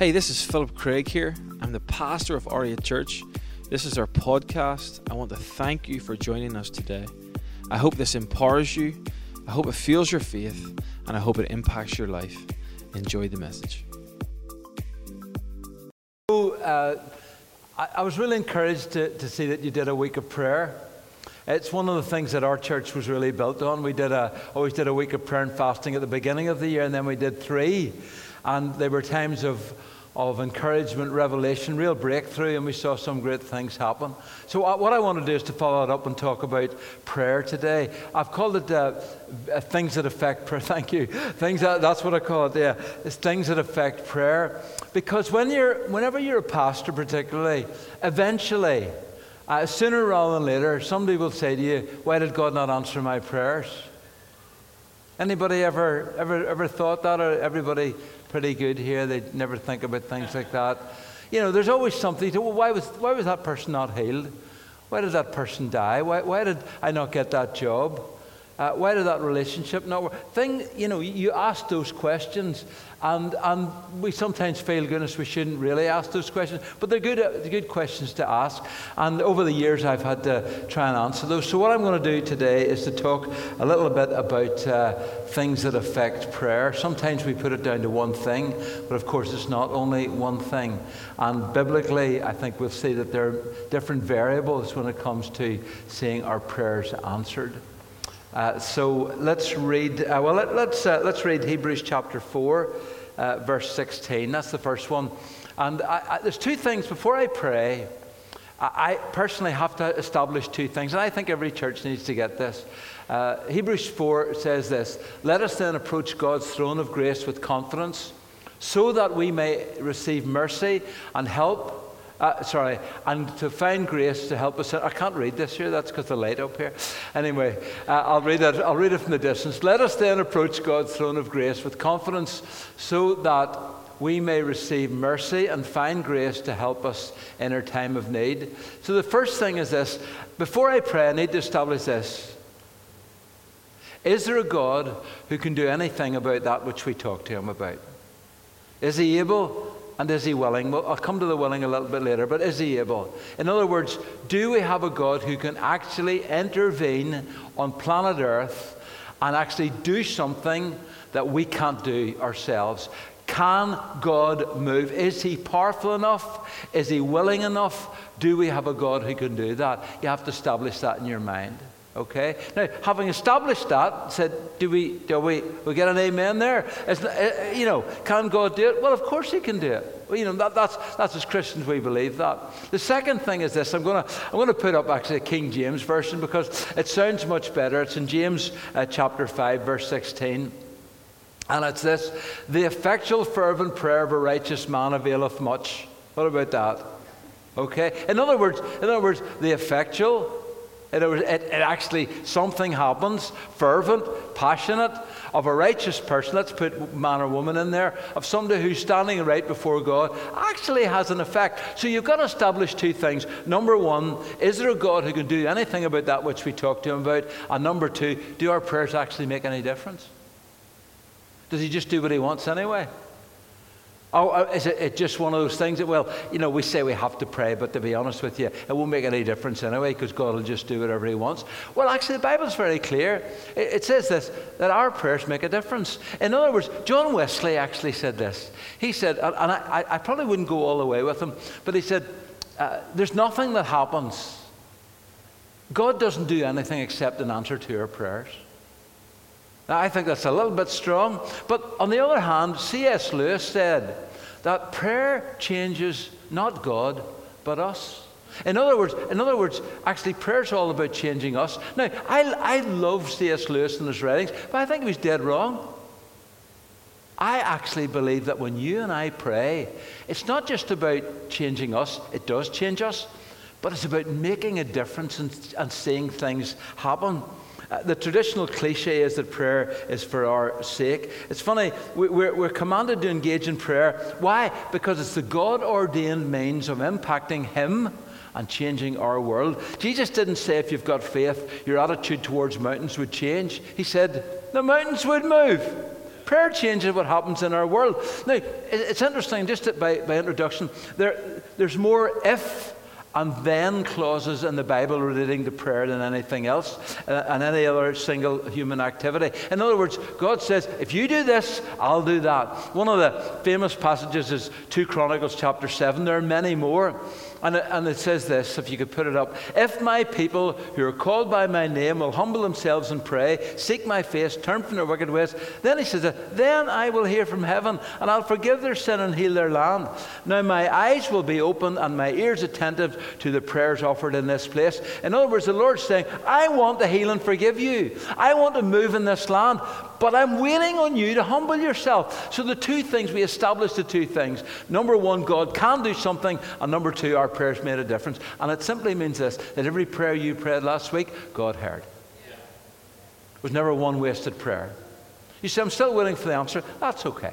Hey, this is Philip Craig here. I'm the pastor of Aria Church. This is our podcast. I want to thank you for joining us today. I hope this empowers you, I hope it fuels your faith, and I hope it impacts your life. Enjoy the message. So, uh, I, I was really encouraged to, to see that you did a week of prayer. It's one of the things that our church was really built on. We did a, always did a week of prayer and fasting at the beginning of the year, and then we did three. And there were times of, of encouragement, revelation, real breakthrough, and we saw some great things happen. So, what I want to do is to follow it up and talk about prayer today. I've called it uh, uh, things that affect prayer. Thank you. Things that, that's what I call it. Yeah, it's things that affect prayer. Because when you're, whenever you're a pastor, particularly, eventually, uh, sooner rather than later, somebody will say to you, "Why did God not answer my prayers?" Anybody ever, ever, ever thought that? Or everybody pretty good here? They never think about things like that. You know, there's always something. To, well, why was why was that person not healed? Why did that person die? Why, why did I not get that job? Uh, why did that relationship not work? Thing, you know, you ask those questions, and, and we sometimes feel, goodness, we shouldn't really ask those questions, but they're good, uh, good questions to ask. And over the years, I've had to try and answer those. So, what I'm going to do today is to talk a little bit about uh, things that affect prayer. Sometimes we put it down to one thing, but of course, it's not only one thing. And biblically, I think we'll see that there are different variables when it comes to seeing our prayers answered. Uh, so let's read. Uh, well, let, us let's, uh, let's read Hebrews chapter four, uh, verse sixteen. That's the first one. And I, I, there's two things before I pray. I, I, personally have to establish two things, and I think every church needs to get this. Uh, Hebrews four says this: "Let us then approach God's throne of grace with confidence, so that we may receive mercy and help." Uh, sorry, and to find grace to help us. I can't read this here, that's because the light up here. Anyway, uh, I'll, read it, I'll read it from the distance. Let us then approach God's throne of grace with confidence so that we may receive mercy and find grace to help us in our time of need. So the first thing is this before I pray, I need to establish this. Is there a God who can do anything about that which we talk to him about? Is he able? And is he willing? Well, I'll come to the willing a little bit later, but is he able? In other words, do we have a God who can actually intervene on planet Earth and actually do something that we can't do ourselves? Can God move? Is he powerful enough? Is he willing enough? Do we have a God who can do that? You have to establish that in your mind. Okay? Now, having established that, said, do we, do we, we get an amen there? It's, uh, you know, can God do it? Well, of course He can do it. Well, you know, that, that's, that's as Christians we believe that. The second thing is this I'm going to I'm gonna put up actually a King James version because it sounds much better. It's in James uh, chapter 5, verse 16. And it's this The effectual, fervent prayer of a righteous man availeth much. What about that? Okay? In other words, in other words, the effectual, it, it, it, actually, something happens, fervent, passionate, of a righteous person, let's put man or woman in there, of somebody who's standing right before God, actually has an effect. So you've got to establish two things. Number one, is there a God who can do anything about that which we talk to him about? And number two, do our prayers actually make any difference? Does he just do what he wants anyway? Oh, uh, is it just one of those things that, well, you know, we say we have to pray, but to be honest with you, it won't make any difference anyway because God will just do whatever He wants? Well, actually, the Bible's very clear. It, says this that our prayers make a difference. In other words, John Wesley actually said this. He said, and I, I probably wouldn't go all the way with him, but he said, uh, There's nothing that happens. God doesn't do anything except an answer to our prayers. I think that's a little bit strong. But on the other hand, C.S. Lewis said that prayer changes not God, but us. In other words, in other words, actually, prayer is all about changing us. Now, I, I love C.S. Lewis and his writings, but I think he was dead wrong. I actually believe that when you and I pray, it's not just about changing us, it does change us, but it's about making a difference and, and seeing things happen. Uh, the traditional cliche is that prayer is for our sake. It's funny, we're, we're commanded to engage in prayer. Why? Because it's the God ordained means of impacting Him and changing our world. Jesus didn't say if you've got faith, your attitude towards mountains would change. He said the mountains would move. Prayer changes what happens in our world. Now, it's interesting, just by, by introduction, there, there's more if and then clauses in the Bible relating to prayer than anything else uh, and any other single human activity. In other words, God says, if you do this, I'll do that. One of the famous passages is 2 Chronicles chapter 7. There are many more. And it, and it says this, if you could put it up If my people who are called by my name will humble themselves and pray, seek my face, turn from their wicked ways, then he says, Then I will hear from heaven, and I'll forgive their sin and heal their land. Now my eyes will be open and my ears attentive to the prayers offered in this place. In other words, the Lord's saying, I want to heal and forgive you. I want to move in this land. But I'm waiting on you to humble yourself. So the two things, we established the two things. Number one, God can do something, and number two, our prayers made a difference. And it simply means this that every prayer you prayed last week, God heard. It was never one wasted prayer. You say, I'm still waiting for the answer. That's okay.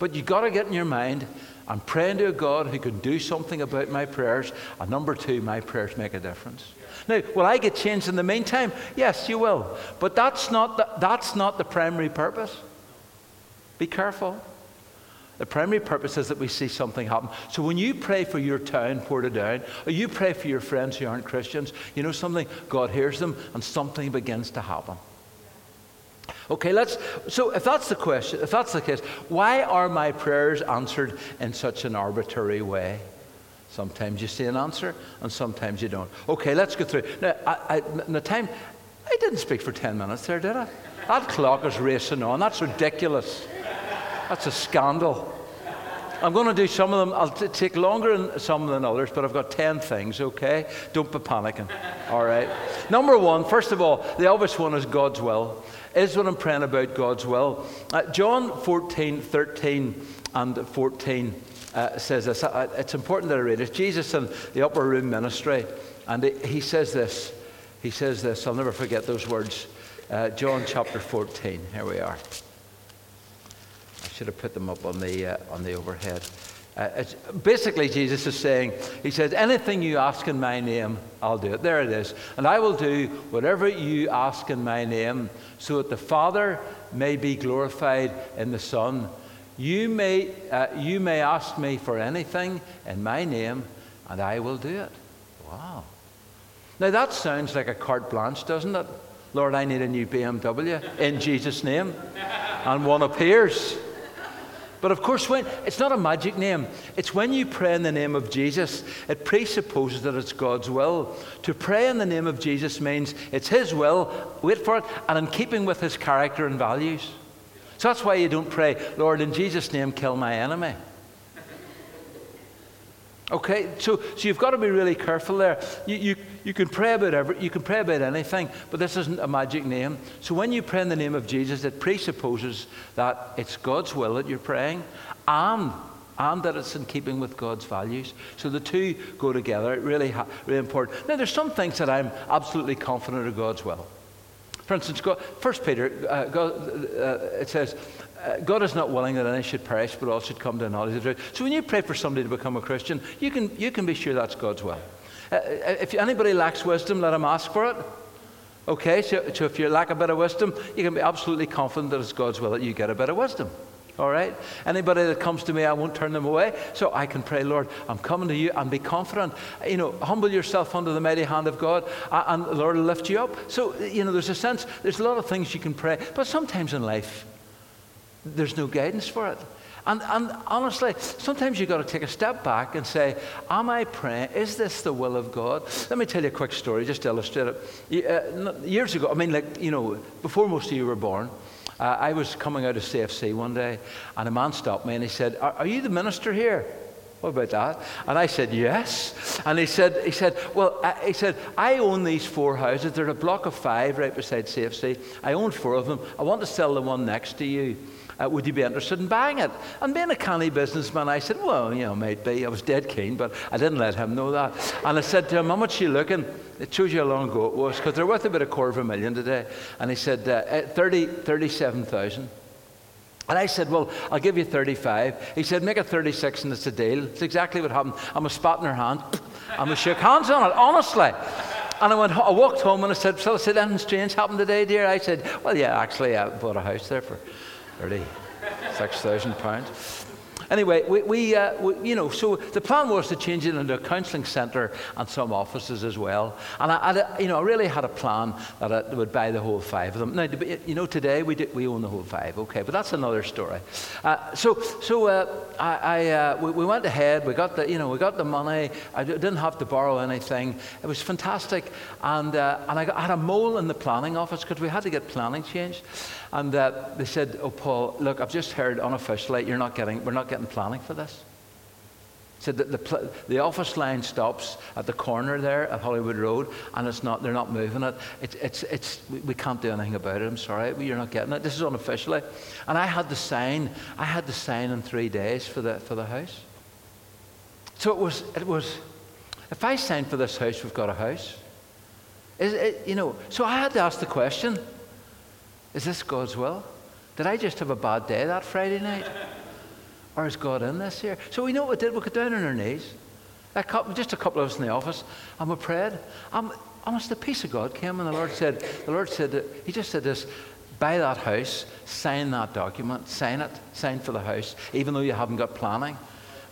But you've got to get in your mind, I'm praying to a God who can do something about my prayers. And number two, my prayers make a difference. Now, will I get changed in the meantime? Yes, you will. But that's not the, that's not the primary purpose. Be careful. The primary purpose is that we see something happen. So when you pray for your town, Portadown, or you pray for your friends who aren't Christians, you know something? God hears them and something begins to happen. Okay, let's. So, if that's the question, if that's the case, why are my prayers answered in such an arbitrary way? Sometimes you see an answer, and sometimes you don't. Okay, let's go through. Now, I, I, the time, I didn't speak for 10 minutes there, did I? That clock is racing on. That's ridiculous. That's a scandal. I'm going to do some of them. I'll t- take longer than some than others, but I've got 10 things, okay? Don't be panicking. All right. Number one, first of all, the obvious one is God's will. Is what I'm praying about God's will. Uh, John 14, 13, and 14 uh, says this. Uh, it's important that I read it. Jesus in the upper room ministry, and he says this. He says this. I'll never forget those words. Uh, John chapter 14. Here we are. Should have put them up on the, uh, on the overhead. Uh, basically, Jesus is saying, He says, Anything you ask in my name, I'll do it. There it is. And I will do whatever you ask in my name, so that the Father may be glorified in the Son. You may, uh, you may ask me for anything in my name, and I will do it. Wow. Now that sounds like a carte blanche, doesn't it? Lord, I need a new BMW in Jesus' name. And one appears. But of course, when, it's not a magic name. It's when you pray in the name of Jesus, it presupposes that it's God's will. To pray in the name of Jesus means it's His will, wait for it, and in keeping with His character and values. So that's why you don't pray, Lord, in Jesus' name, kill my enemy. Okay, so, so you've got to be really careful there. You, you, you, can pray about every, you can pray about anything, but this isn't a magic name. So when you pray in the name of Jesus, it presupposes that it's God's will that you're praying and, and that it's in keeping with God's values. So the two go together. Really, really important. Now, there's some things that I'm absolutely confident of God's will. For instance, God, First Peter, uh, God, uh, it says, uh, God is not willing that any should perish, but all should come to knowledge of the truth. So when you pray for somebody to become a Christian, you can, you can be sure that's God's will. Uh, uh, if anybody lacks wisdom, let him ask for it. Okay, so, so if you lack a bit of wisdom, you can be absolutely confident that it's God's will that you get a bit of wisdom. All right? Anybody that comes to me, I won't turn them away. So I can pray, Lord, I'm coming to you and be confident. You know, humble yourself under the mighty hand of God, and the Lord will lift you up. So, you know, there's a sense, there's a lot of things you can pray, but sometimes in life, there's no guidance for it. And, and honestly, sometimes you've got to take a step back and say, Am I praying? Is this the will of God? Let me tell you a quick story just to illustrate it. Uh, years ago, I mean, like, you know, before most of you were born, uh, I was coming out of CFC one day, and a man stopped me and he said, Are, are you the minister here? What about that? And I said, Yes. And he said, he said Well, I, he said, I own these four houses. They're a block of five right beside CFC. I own four of them. I want to sell the one next to you. Uh, would you be interested in buying it? And being a canny businessman, I said, Well, you know, might be. I was dead keen, but I didn't let him know that. And I said to him, How much are you looking? It shows you how long ago it was, because they're worth about a quarter of a million today. And he said, uh, 30, 37,000. And I said, Well, I'll give you 35. He said, Make it 36 and it's a deal. It's exactly what happened. I'm a spot in her hand. I'm a shook hands on it, honestly. And I, went, I walked home and I said, So I said, anything strange happened today, dear? I said, Well, yeah, actually, I bought a house there for 36,000 pounds. Anyway, we, we, uh, we, you know, so the plan was to change it into a counselling centre and some offices as well. And I, I, you know, I really had a plan that I would buy the whole five of them. Now, you know, today we, do, we own the whole five, okay, but that's another story. Uh, so, so uh, I, I uh, we, we, went ahead. We got the, you know, we got the money. I didn't have to borrow anything. It was fantastic. And, uh, and got, I had a mole in the planning office because we had to get planning changed. And uh, they said, "Oh, Paul, look, I've just heard unofficially you're not getting, we're not getting planning for this." Said that the, the office line stops at the corner there at Holywood Road, and it's not, they're not moving it. It's, it's, it's, we can't do anything about it. I'm sorry, you're not getting it. This is unofficially. And I had to sign, I had to sign in three days for the, for the house. So it was, it was, if I sign for this house, we've got a house. Is it, you know, so I had to ask the question is this God's will? Did I just have a bad day that Friday night? Or is God in this here? So we know what we did. We got down on our knees. A couple, just a couple of us in the office, and we prayed. And almost the peace of God came, and the Lord said, the Lord said, He just said this, buy that house, sign that document, sign it, sign for the house, even though you haven't got planning.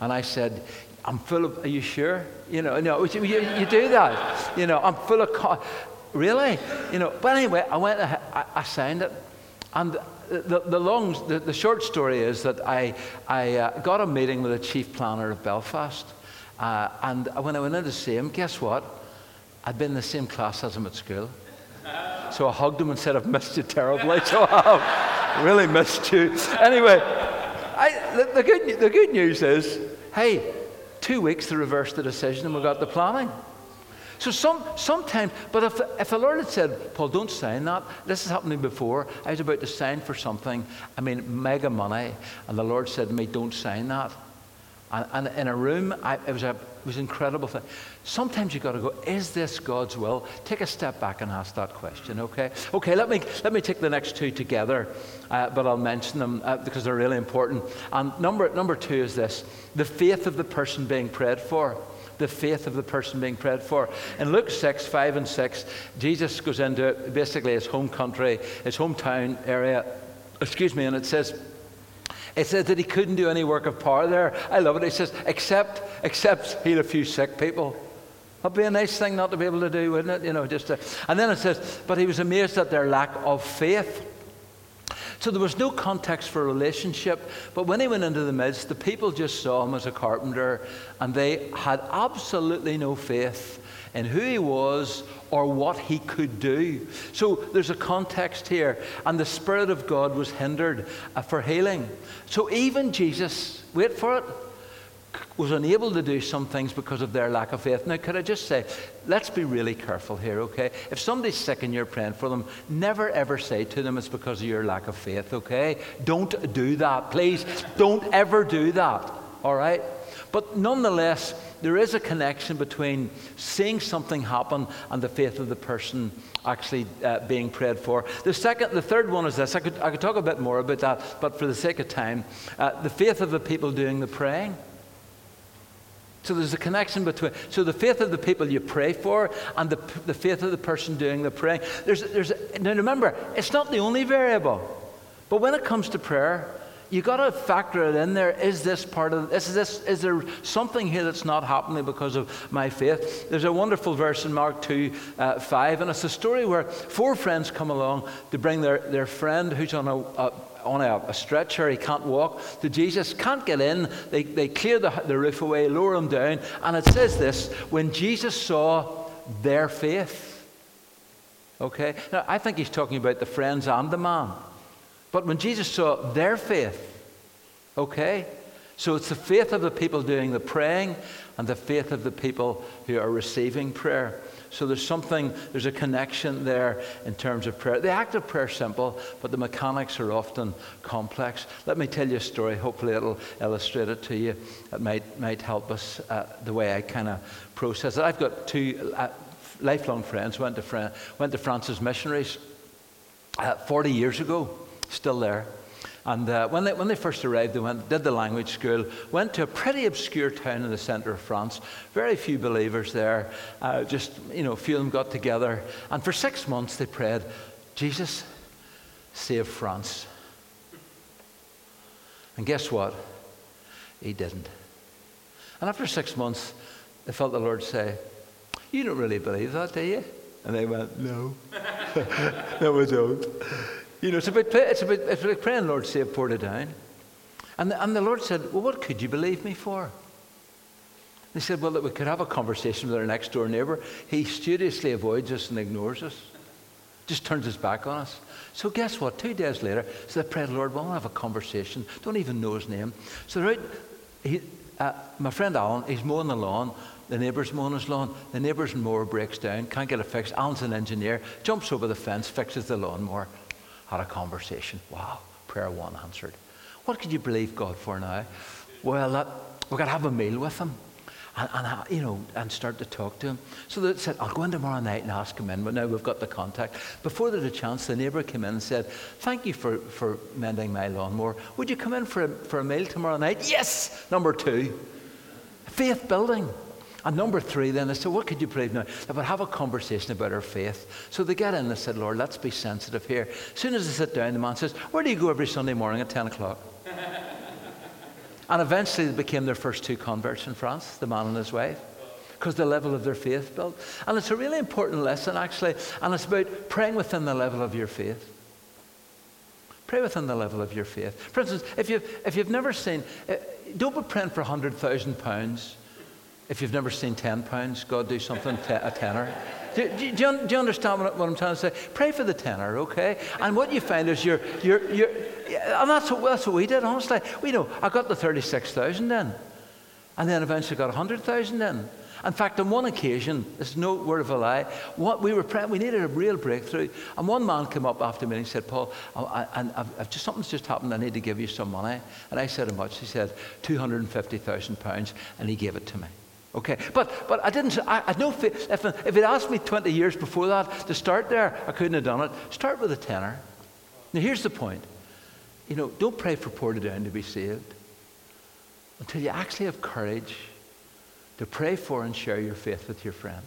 And I said, I'm full of, are you sure? You know, no, you, you do that. You know, I'm full of, really? You know, but anyway, I went, I, I signed it. And the, the, long, the, the, short story is that I, I uh, got a meeting with the chief planner of Belfast. Uh, and when I went in to see him, guess what? I'd been in the same class as him at school. So I hugged him and said, I've missed you terribly. So I've really missed you. Anyway, I, the, the, good, the good news is hey, two weeks to reverse the decision and we got the planning. So some, sometimes, but if, if the Lord had said, Paul, don't sign that, this has happened to me before. I was about to sign for something, I mean, mega money, and the Lord said to me, don't sign that. And, and in a room, I, it, was a, it was an incredible thing. Sometimes you've got to go, is this God's will? Take a step back and ask that question, okay? Okay, let me, let me take the next two together, uh, but I'll mention them uh, because they're really important. And number, number two is this the faith of the person being prayed for the faith of the person being prayed for. In Luke 6, 5 and 6, Jesus goes into basically his home country, his hometown area, excuse me, and it says, it says that he couldn't do any work of power there. I love it. He says, except, except heal a few sick people. That'd be a nice thing not to be able to do, wouldn't it? You know, just to, and then it says, but he was amazed at their lack of faith. So there was no context for a relationship. But when he went into the midst, the people just saw him as a carpenter and they had absolutely no faith in who he was or what he could do. So there's a context here, and the Spirit of God was hindered uh, for healing. So even Jesus, wait for it, was unable to do some things because of their lack of faith. Now, could I just say, let's be really careful here, okay? If somebody's sick and you're praying for them, never ever say to them it's because of your lack of faith, okay? Don't do that. Please, don't ever do that, all right? But nonetheless, there is a connection between seeing something happen and the faith of the person actually uh, being prayed for. The second, the third one is this. I could, I could talk a bit more about that, but for the sake of time, uh, the faith of the people doing the praying. So there's a connection between so the faith of the people you pray for and the, the faith of the person doing the praying. There's, there's, now remember, it's not the only variable. But when it comes to prayer, you've got to factor it in there. Is this part of this? Is, this, is there something here that's not happening because of my faith? There's a wonderful verse in Mark 2 uh, 5, and it's a story where four friends come along to bring their, their friend who's on a, a on a, a, stretcher, he can't walk, to Jesus, can't get in. They, they clear the, the roof away, lower him down, and it says this when Jesus saw their faith. Okay? Now, I think he's talking about the friends and the man. But when Jesus saw their faith, okay? So it's the faith of the people doing the praying and the faith of the people who are receiving prayer. So there's something, there's a connection there in terms of prayer. The act of prayer is simple, but the mechanics are often complex. Let me tell you a story. Hopefully, it'll illustrate it to you. It might, might help us uh, the way I kind of process it. I've got two uh, lifelong friends, went to, Fran- went to Francis Missionaries uh, 40 years ago, still there. And uh, when, they, when they first arrived, they went, did the language school, went to a pretty obscure town in the centre of France. Very few believers there. Uh, just, you know, a few of them got together. And for six months they prayed, Jesus, save France. And guess what? He didn't. And after six months, they felt the Lord say, You don't really believe that, do you? And they went, No. no, we don't. You know, it's about, it's about, it's about praying, Lord, save Portadown. And the, and the Lord said, Well, what could you believe me for? They said, Well, that we could have a conversation with our next door neighbour. He studiously avoids us and ignores us, just turns his back on us. So, guess what? Two days later, so they prayed, Lord, we want to have a conversation. Don't even know his name. So, right, he, uh, my friend Alan, he's mowing the lawn. The neighbour's mowing his lawn. The neighbour's mower breaks down, can't get it fixed. Alan's an engineer, jumps over the fence, fixes the lawnmower. Had a conversation. Wow, prayer one answered. What could you believe God for now? Well, we're going to have a meal with him and, and, uh, you know, and start to talk to him. So they said, I'll go in tomorrow night and ask him in. But now we've got the contact. Before they a chance, the neighbour came in and said, Thank you for, for mending my lawnmower. Would you come in for a, for a meal tomorrow night? Yes! Number two, faith building. And number three, then they said, What could you pray now? They would have a conversation about our faith. So they get in and they said, Lord, let's be sensitive here. As soon as they sit down, the man says, Where do you go every Sunday morning at 10 o'clock? And eventually they became their first two converts in France, the man and his wife, because the level of their faith built. And it's a really important lesson, actually, and it's about praying within the level of your faith. Pray within the level of your faith. For instance, if you've, if you've never seen, uh, don't be praying for £100,000 if you've never seen £10, God do something, a tenner. Do, do, do, you, do, you, understand what, I'm trying to say? Pray for the tenner, okay? And what you find is you're, you're, you're and that's what, that's what we did, honestly. We know, I got the 36,000 in, and then eventually got 100,000 in. In fact, on one occasion, there's no word of a lie, what we were praying, we needed a real breakthrough. And one man came up after me and he said, Paul, I, I, I've just, something's just happened, I need to give you some money. And I said, how much? He said, £250,000, and he gave it to me. Okay, but but I didn't. I, I no. If if it asked me 20 years before that to start there, I couldn't have done it. Start with a tenner. Now here's the point. You know, don't pray for Portadown to be saved until you actually have courage to pray for and share your faith with your friend.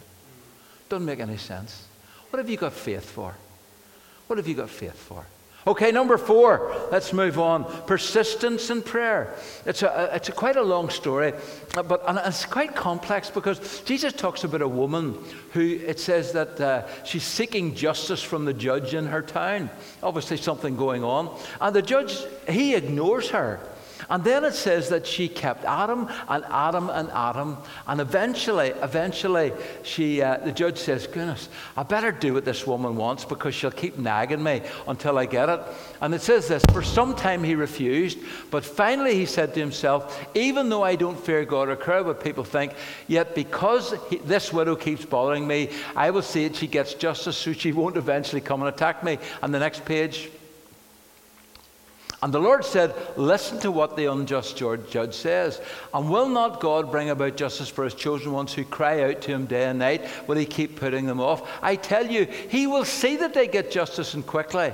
Doesn't make any sense. What have you got faith for? What have you got faith for? Okay, number four, let's move on. Persistence in prayer. It's, a, it's a quite a long story, but and it's quite complex because Jesus talks about a woman who it says that uh, she's seeking justice from the judge in her town. Obviously, something going on. And the judge, he ignores her. And then it says that she kept Adam and Adam and Adam. And eventually, eventually, she, uh, the judge says, Goodness, I better do what this woman wants because she'll keep nagging me until I get it. And it says this For some time he refused, but finally he said to himself, Even though I don't fear God or care what people think, yet because he, this widow keeps bothering me, I will see that she gets justice so she won't eventually come and attack me. And the next page, and the Lord said, Listen to what the unjust judge says. And will not God bring about justice for his chosen ones who cry out to him day and night? Will he keep putting them off? I tell you, he will see that they get justice and quickly.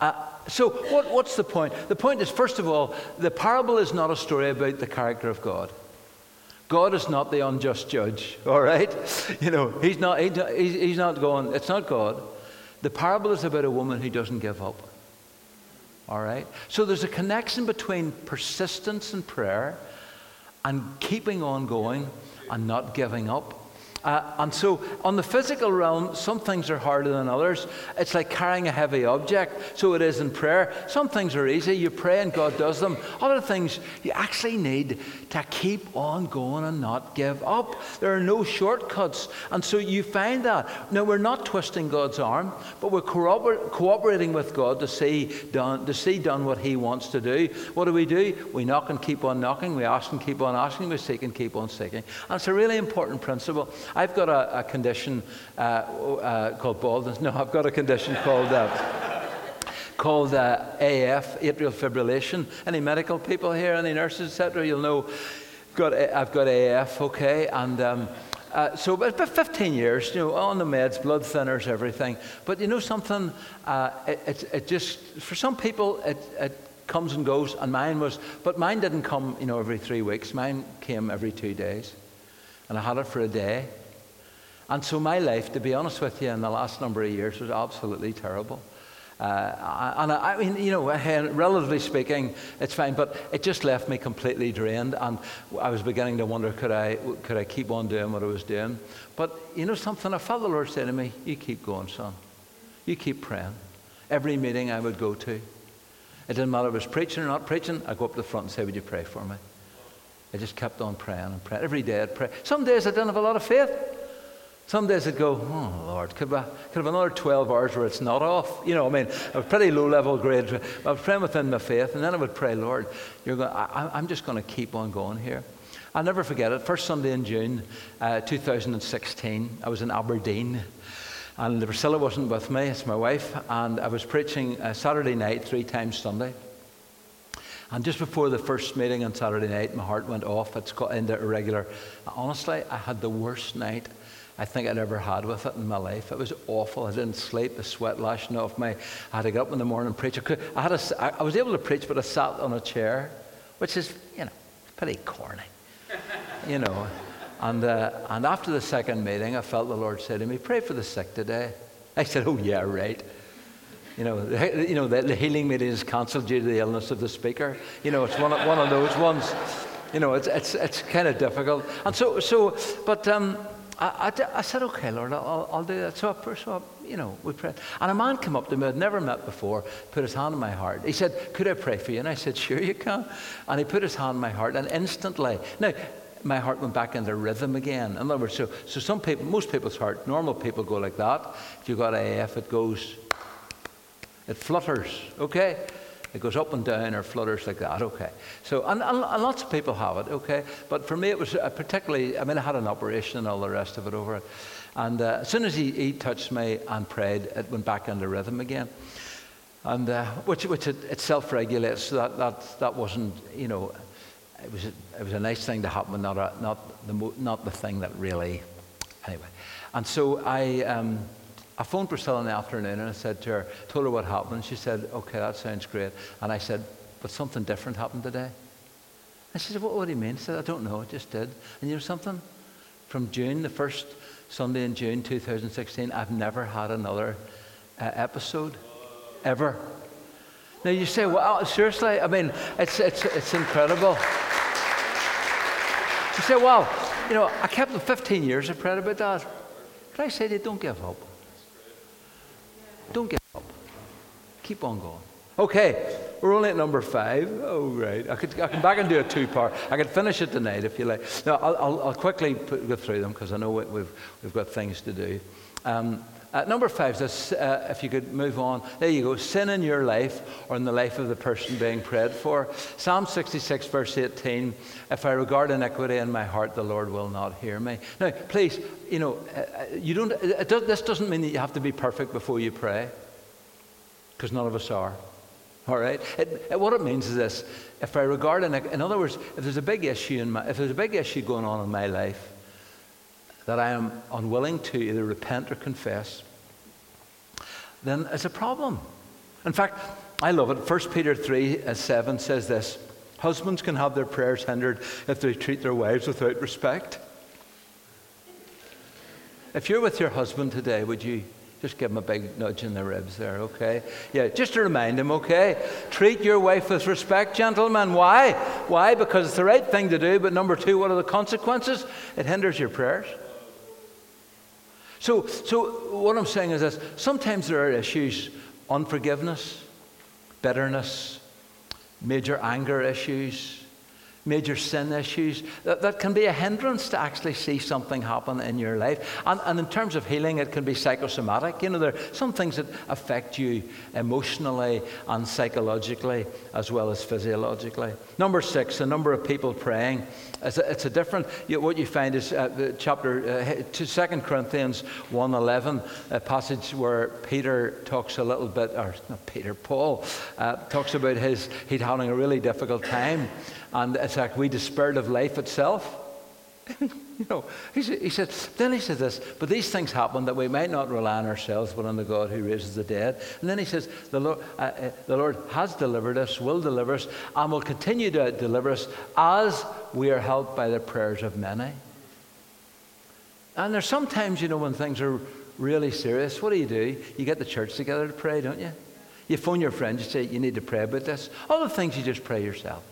Uh, so, what, what's the point? The point is, first of all, the parable is not a story about the character of God. God is not the unjust judge, all right? You know, he's not, he's not going, it's not God. The parable is about a woman who doesn't give up. All right? So there's a connection between persistence in prayer and keeping on going and not giving up. Uh, and so, on the physical realm, some things are harder than others. It's like carrying a heavy object. So it is in prayer. Some things are easy. You pray and God does them. Other things, you actually need to keep on going and not give up. There are no shortcuts. And so you find that. Now, we're not twisting God's arm, but we're cooper- cooperating with God to see, done, to see done what He wants to do. What do we do? We knock and keep on knocking. We ask and keep on asking. We seek and keep on seeking. And it's a really important principle. I've got a, a condition uh, uh, called baldness. No, I've got a condition called. Uh, called uh, AF, atrial fibrillation. Any medical people here, any nurses, etc., you'll know got, I've got AF, okay? And um, uh, so about 15 years, you know, on the meds, blood thinners, everything. But you know something? Uh, it, it, it, just, for some people, it, it comes and goes, and mine was, but mine didn't come, you know, every three weeks. Mine came every two days. And I had it for a day. And so my life, to be honest with you, in the last number of years was absolutely terrible. Uh, and I, I, mean, you know, relatively speaking, it's fine, but it just left me completely drained. And I was beginning to wonder, could I, could I keep on doing what I was doing? But you know something? I felt the Lord say to me, You keep going, son. You keep praying. Every meeting I would go to, it didn't matter if I was preaching or not preaching, I'd go up to the front and say, Would you pray for me? I just kept on praying and praying. Every day I'd pray. Some days I didn't have a lot of faith. Some days I'd go, oh Lord, could I, could have another 12 hours where it's not off? You know, I mean, a pretty low level grade. I was praying within my faith, and then I would pray, Lord, you're going, I, am just going to keep on going here. I'll never forget it. First Sunday in June uh, 2016, I was in Aberdeen. And Priscilla wasn't with me, it's my wife, and I was preaching uh, Saturday night, three times Sunday. And just before the first meeting on Saturday night, my heart went off. It's got into irregular. Honestly, I had the worst night I think I'd ever had with it in my life. It was awful. I didn't sleep. The sweat lashing off me. I had to get up in the morning and preach. I, could, I, had a, I was able to preach, but I sat on a chair, which is, you know, pretty corny. you know. And, uh, and after the second meeting, I felt the Lord say to me, Pray for the sick today. I said, Oh, yeah, right. You know, the, you know, the, the healing meeting is cancelled due to the illness of the speaker. You know, it's one one of those ones. You know, it's, it's, it's kind of difficult. And so, so but um, I, I, I, said, okay, Lord, I'll, I'll do that. So, I, so I, you know, we prayed. And a man came up to me I'd never met before, put his hand on my heart. He said, could I pray for you? And I said, sure you can. And he put his hand on my heart, and instantly, now, my heart went back into rhythm again. In other words, so, so some people, most people's heart, normal people go like that. If you've got AF, it goes, it flutters, okay? It goes up and down or flutters like that, okay. So, and, and, lots of people have it, okay. But for me, it was particularly, I mean, I had an operation and all the rest of it over it. And uh, as soon as he, he touched me and prayed, it went back into rhythm again. And uh, which, which it, it self regulates, so that, that, that wasn't, you know, it was, a, it was a nice thing to happen, not, a, not, the, not the thing that really, anyway. And so I, um, I phoned Priscilla in the afternoon and I said to her, told her what happened. She said, okay, that sounds great. And I said, but something different happened today. And she said, what, what do you mean? I said, I don't know, it just did. And you know something? From June, the first Sunday in June 2016, I've never had another uh, episode, ever. Now you say, well, seriously? I mean, it's, it's, it's incredible. You say, well, you know, I kept them 15 years, I prayed about that. Can I say they don't give up? Don't give up. Keep on going. Okay, we're only at number five. Oh, right. I could I come back and do a two part. I could finish it tonight if you like. No, I'll, I'll, I'll quickly put, go through them because I know we've, we've got things to do. Um, uh, number five, this, uh, if you could move on. There you go. Sin in your life or in the life of the person being prayed for. Psalm 66, verse 18. If I regard iniquity in my heart, the Lord will not hear me. Now, please, you know, uh, uh you don't, does, this doesn't mean that you have to be perfect before you pray, because none of us are. All right? It, it, what it means is this. If I regard, iniquity, in other words, if there's a big issue in my, if there's a big issue going on in my life, that I am unwilling to either repent or confess, then it's a problem. In fact, I love it. 1 Peter 3 uh, 7 says this Husbands can have their prayers hindered if they treat their wives without respect. If you're with your husband today, would you just give him a big nudge in the ribs there, okay? Yeah, just to remind him, okay? Treat your wife with respect, gentlemen. Why? Why? Because it's the right thing to do, but number two, what are the consequences? It hinders your prayers. So, so what I'm saying is this. Sometimes there are issues. Unforgiveness, bitterness, major anger issues, major sin issues that, that can be a hindrance to actually see something happen in your life. And, and in terms of healing, it can be psychosomatic. You know, there are some things that affect you emotionally and psychologically as well as physiologically. Number six, the number of people praying. It's a, it's a different, you what you find is uh, the chapter, uh, 2 Corinthians 1.11, a passage where Peter talks a little bit, or not Peter, Paul, uh, talks about his, he'd having a really difficult time. And it's like we despaired of life itself. you know, he, he said, then he says this, but these things happen that we might not rely on ourselves, but on the God who raises the dead. And then he says, the Lord, uh, uh, the Lord has delivered us, will deliver us, and will continue to deliver us as we are helped by the prayers of many. And there's sometimes, you know, when things are really serious, what do you do? You get the church together to pray, don't you? You phone your friend, you say, you need to pray about this. Other things, you just pray yourself.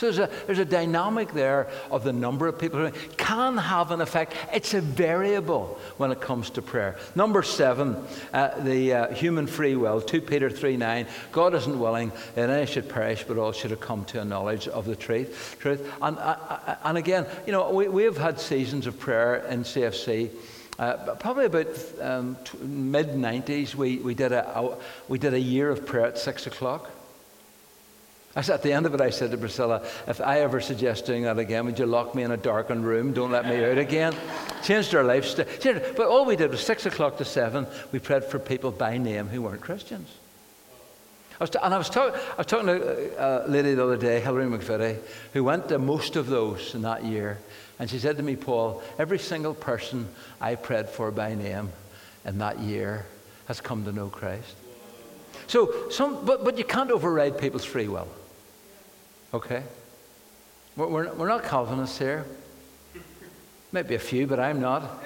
So there's a, there's a dynamic there of the number of people who can have an effect. It's a variable when it comes to prayer. Number seven, uh, the uh, human free will, 2 Peter 3 9. God isn't willing that any should perish, but all should have come to a knowledge of the truth. truth. And, uh, uh and again, you know, we, we have had seasons of prayer in CFC. Uh, probably about um, mid 90s, we, we, did a, a, we did a year of prayer at 6 o'clock. At the end of it, I said to Priscilla, if I ever suggest doing that again, would you lock me in a darkened room? Don't let me out again. Changed our lifestyle. But all we did was 6 o'clock to 7, we prayed for people by name who weren't Christians. I was and I was, talk- I was talking to a lady the other day, Hilary McVitie, who went to most of those in that year. And she said to me, Paul, every single person I prayed for by name in that year has come to know Christ. So, some, but, but you can't override people's free will. Okay? We're, we're, not Calvinists here. Maybe a few, but I'm not.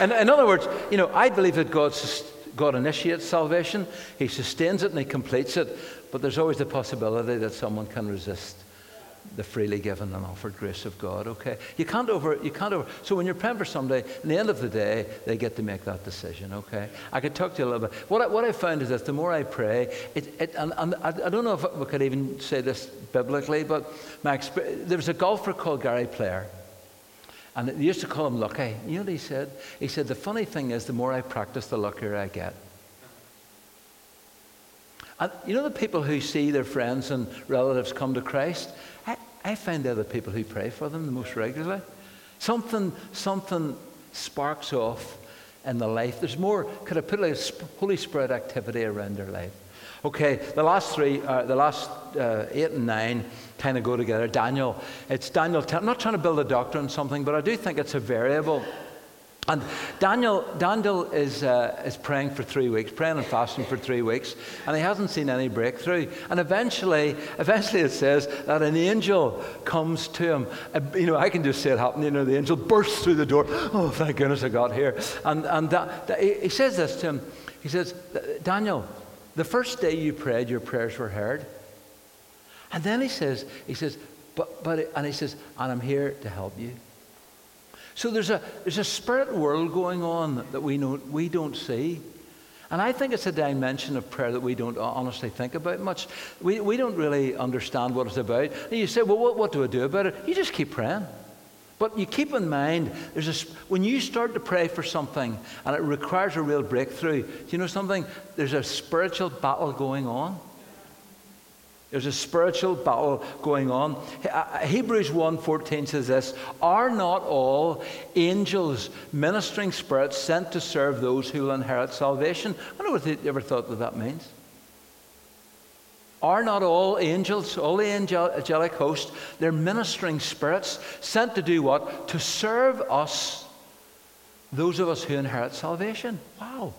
and in other words, you know, I believe that God, God initiates salvation, He sustains it, and He completes it. But there's always the possibility that someone can resist the freely given and offered grace of God. Okay, you can't over, you can't over. So when you're praying for somebody, in the end of the day, they get to make that decision. Okay, I could talk to you a little bit. What I, what I found is that the more I pray, it, it and, and I, I, don't know if we could even say this biblically, but my there was a golfer called Gary Player. And they used to call him lucky. You know what he said? He said, The funny thing is, the more I practice, the luckier I get. And you know the people who see their friends and relatives come to Christ? I, find the people who pray for them the most regularly. Something, something sparks off in the life. There's more, could I put like Holy Spirit activity around their life? Okay, the last three, uh, the last uh, eight and nine kind of go together. Daniel, it's Daniel. I'm not trying to build a doctrine on something, but I do think it's a variable. And Daniel, Daniel is, uh, is praying for three weeks, praying and fasting for three weeks, and he hasn't seen any breakthrough. And eventually, eventually it says that an angel comes to him. Uh, you know, I can just see it happening. You know, the angel bursts through the door. Oh, thank goodness I got here. And, and that, that, he says this to him. He says, Daniel, the first day you prayed, your prayers were heard. And then he says, he says, but, but, and he says, and I'm here to help you. So there's a, there's a spirit world going on that we, know, we don't see. And I think it's a dimension of prayer that we don't honestly think about much. We, we don't really understand what it's about. And you say, well, what, what do I do about it? You just keep praying. But you keep in mind, there's a, when you start to pray for something and it requires a real breakthrough, do you know something? There's a spiritual battle going on. There's a spiritual battle going on. Uh, Hebrews 1:14 says this, "Are not all angels ministering spirits sent to serve those who will inherit salvation?" I wonder what you ever thought that that means. Are not all angels, all the angelic host, they're ministering spirits sent to do what? To serve us, those of us who inherit salvation. Wow.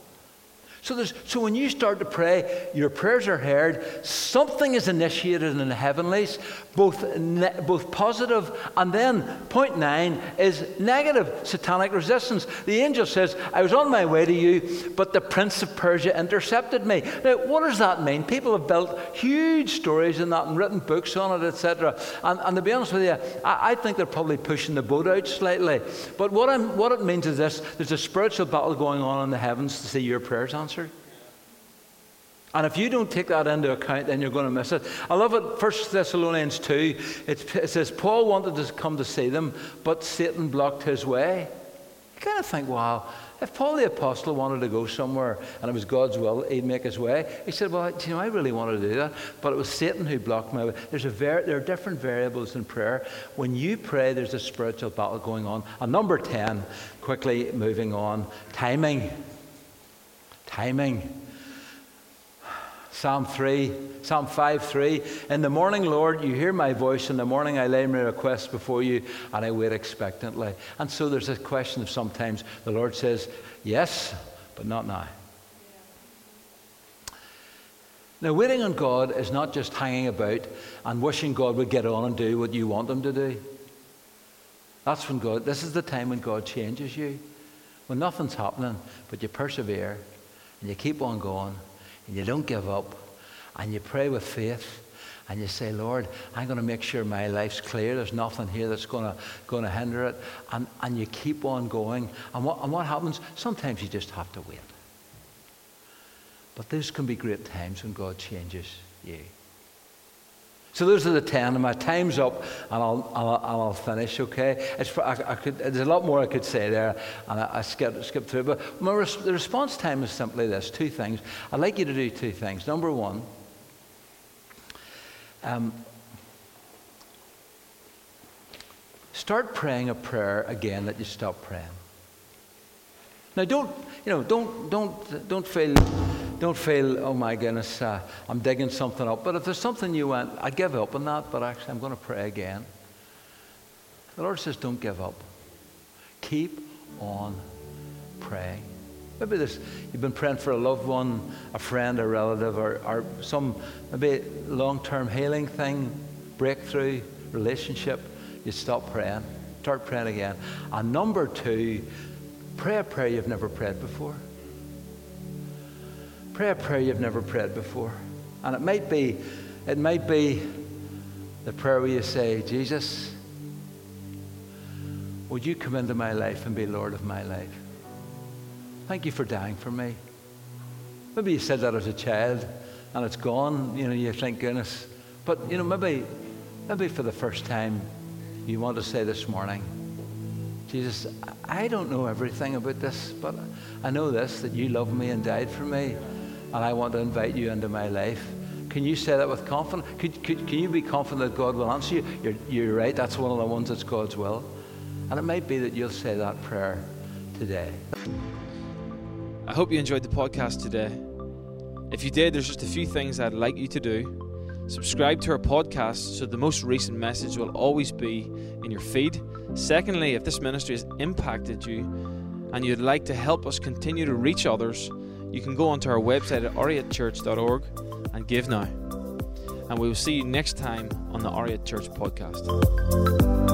So, so when you start to pray, your prayers are heard, something is initiated in the heavenlies, both, ne- both positive, and then point nine is negative satanic resistance. The angel says, I was on my way to you, but the prince of Persia intercepted me. Now, what does that mean? People have built huge stories in that and written books on it, etc. And, and to be honest with you, I, I, think they're probably pushing the boat out slightly. But what, I'm, what it means is this there's a spiritual battle going on in the heavens to see your prayers answered answered. And if you don't take that into account, then you're going to miss it. I love it, 1 Thessalonians 2. It, it says, Paul wanted to come to see them, but Satan blocked his way. You kind of think, wow, if Paul the Apostle wanted to go somewhere and it was God's will, he'd make his way. He said, Well, you know, I really wanted to do that, but it was Satan who blocked my way. There's a ver- there are different variables in prayer. When you pray, there's a spiritual battle going on. And number 10, quickly moving on, timing timing. Psalm 3, Psalm 5 3. In the morning, Lord, you hear my voice. In the morning, I lay my request before you and I wait expectantly. And so there's a question of sometimes the Lord says, Yes, but not now. Now, waiting on God is not just hanging about and wishing God would get on and do what you want Him to do. That's when God, this is the time when God changes you. When nothing's happening, but you persevere and you keep on going, and you don't give up, and you pray with faith, and you say, Lord, I'm going to make sure my life's clear. There's nothing here that's going to, going to hinder it. And, and you keep on going. And what, and what happens? Sometimes you just have to wait. But those can be great times when God changes you. So those are the ten, and my time's up, and I'll, I'll, I'll finish, okay? It's, I, I could, there's a lot more I could say there, and I, I skipped, through But my res, the response time is simply this two things. I'd like you to do two things. Number one, um, start praying a prayer again that you stopped praying. Now, don't, you know, don't, don't, don't feel don't feel, oh my goodness, uh, I'm digging something up. But if there's something you want, I give up on that, but actually I'm going to pray again. The Lord says, don't give up. Keep on praying. Maybe this, you've been praying for a loved one, a friend, a relative, or, or some maybe long-term healing thing, breakthrough, relationship. You stop praying. Start praying again. And number two, pray a prayer you've never prayed before. Pray a prayer you've never prayed before. And it might be, it might be the prayer where you say, Jesus, would you come into my life and be Lord of my life? Thank you for dying for me. Maybe you said that as a child and it's gone, you know, you think, goodness. But, you know, maybe, maybe for the first time you want to say this morning, Jesus, I don't know everything about this, but I know this, that you love me and died for me and I want to invite you into my life. Can you say that with confidence? Could, could, can you be confident that God will answer you? You're, you're right, that's one of the ones that's God's will. And it might be that you'll say that prayer today. I hope you enjoyed the podcast today. If you did, there's just a few things I'd like you to do. Subscribe to our podcast so the most recent message will always be in your feed. Secondly, if this ministry has impacted you and you'd like to help us continue to reach others, you can go onto our website at oriatchurch.org and give now. And we will see you next time on the Oriat Church podcast.